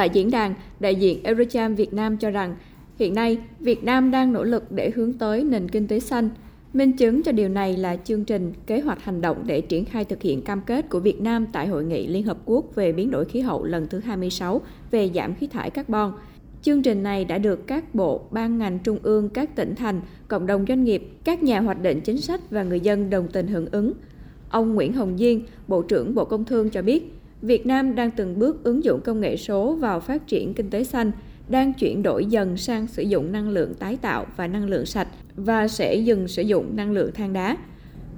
Tại diễn đàn, đại diện Eurocharm Việt Nam cho rằng hiện nay Việt Nam đang nỗ lực để hướng tới nền kinh tế xanh. Minh chứng cho điều này là chương trình kế hoạch hành động để triển khai thực hiện cam kết của Việt Nam tại Hội nghị Liên Hợp Quốc về biến đổi khí hậu lần thứ 26 về giảm khí thải carbon. Chương trình này đã được các bộ, ban ngành trung ương, các tỉnh thành, cộng đồng doanh nghiệp, các nhà hoạch định chính sách và người dân đồng tình hưởng ứng. Ông Nguyễn Hồng Diên, Bộ trưởng Bộ Công Thương cho biết, Việt Nam đang từng bước ứng dụng công nghệ số vào phát triển kinh tế xanh, đang chuyển đổi dần sang sử dụng năng lượng tái tạo và năng lượng sạch và sẽ dừng sử dụng năng lượng than đá.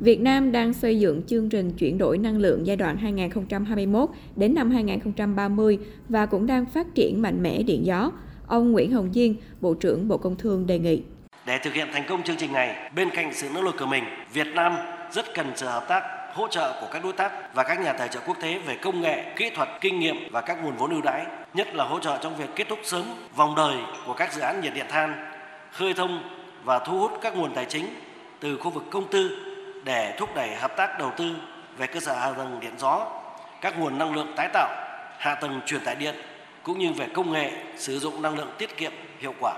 Việt Nam đang xây dựng chương trình chuyển đổi năng lượng giai đoạn 2021 đến năm 2030 và cũng đang phát triển mạnh mẽ điện gió. Ông Nguyễn Hồng Diên, Bộ trưởng Bộ Công Thương đề nghị. Để thực hiện thành công chương trình này, bên cạnh sự nỗ lực của mình, Việt Nam rất cần sự hợp tác hỗ trợ của các đối tác và các nhà tài trợ quốc tế về công nghệ, kỹ thuật, kinh nghiệm và các nguồn vốn ưu đãi, nhất là hỗ trợ trong việc kết thúc sớm vòng đời của các dự án nhiệt điện than, khơi thông và thu hút các nguồn tài chính từ khu vực công tư để thúc đẩy hợp tác đầu tư về cơ sở hạ tầng điện gió, các nguồn năng lượng tái tạo, hạ tầng truyền tải điện cũng như về công nghệ sử dụng năng lượng tiết kiệm hiệu quả.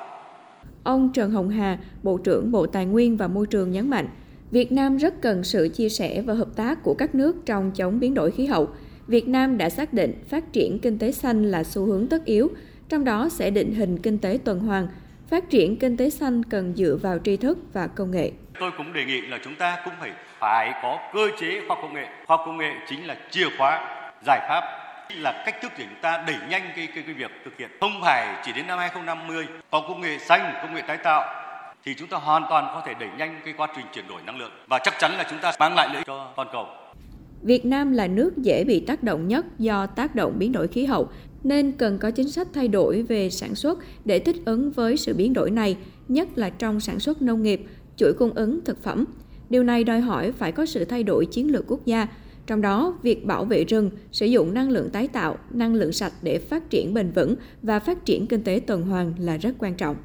Ông Trần Hồng Hà, Bộ trưởng Bộ Tài nguyên và Môi trường nhấn mạnh, Việt Nam rất cần sự chia sẻ và hợp tác của các nước trong chống biến đổi khí hậu. Việt Nam đã xác định phát triển kinh tế xanh là xu hướng tất yếu, trong đó sẽ định hình kinh tế tuần hoàn. Phát triển kinh tế xanh cần dựa vào tri thức và công nghệ. Tôi cũng đề nghị là chúng ta cũng phải phải có cơ chế khoa công nghệ. Khoa công nghệ chính là chìa khóa, giải pháp là cách thức để chúng ta đẩy nhanh cái, cái, cái việc thực hiện. Không phải chỉ đến năm 2050 có công nghệ xanh, công nghệ tái tạo thì chúng ta hoàn toàn có thể đẩy nhanh cái quá trình chuyển đổi năng lượng và chắc chắn là chúng ta mang lại lợi ích cho toàn cầu. Việt Nam là nước dễ bị tác động nhất do tác động biến đổi khí hậu nên cần có chính sách thay đổi về sản xuất để thích ứng với sự biến đổi này, nhất là trong sản xuất nông nghiệp, chuỗi cung ứng thực phẩm. Điều này đòi hỏi phải có sự thay đổi chiến lược quốc gia, trong đó việc bảo vệ rừng, sử dụng năng lượng tái tạo, năng lượng sạch để phát triển bền vững và phát triển kinh tế tuần hoàn là rất quan trọng.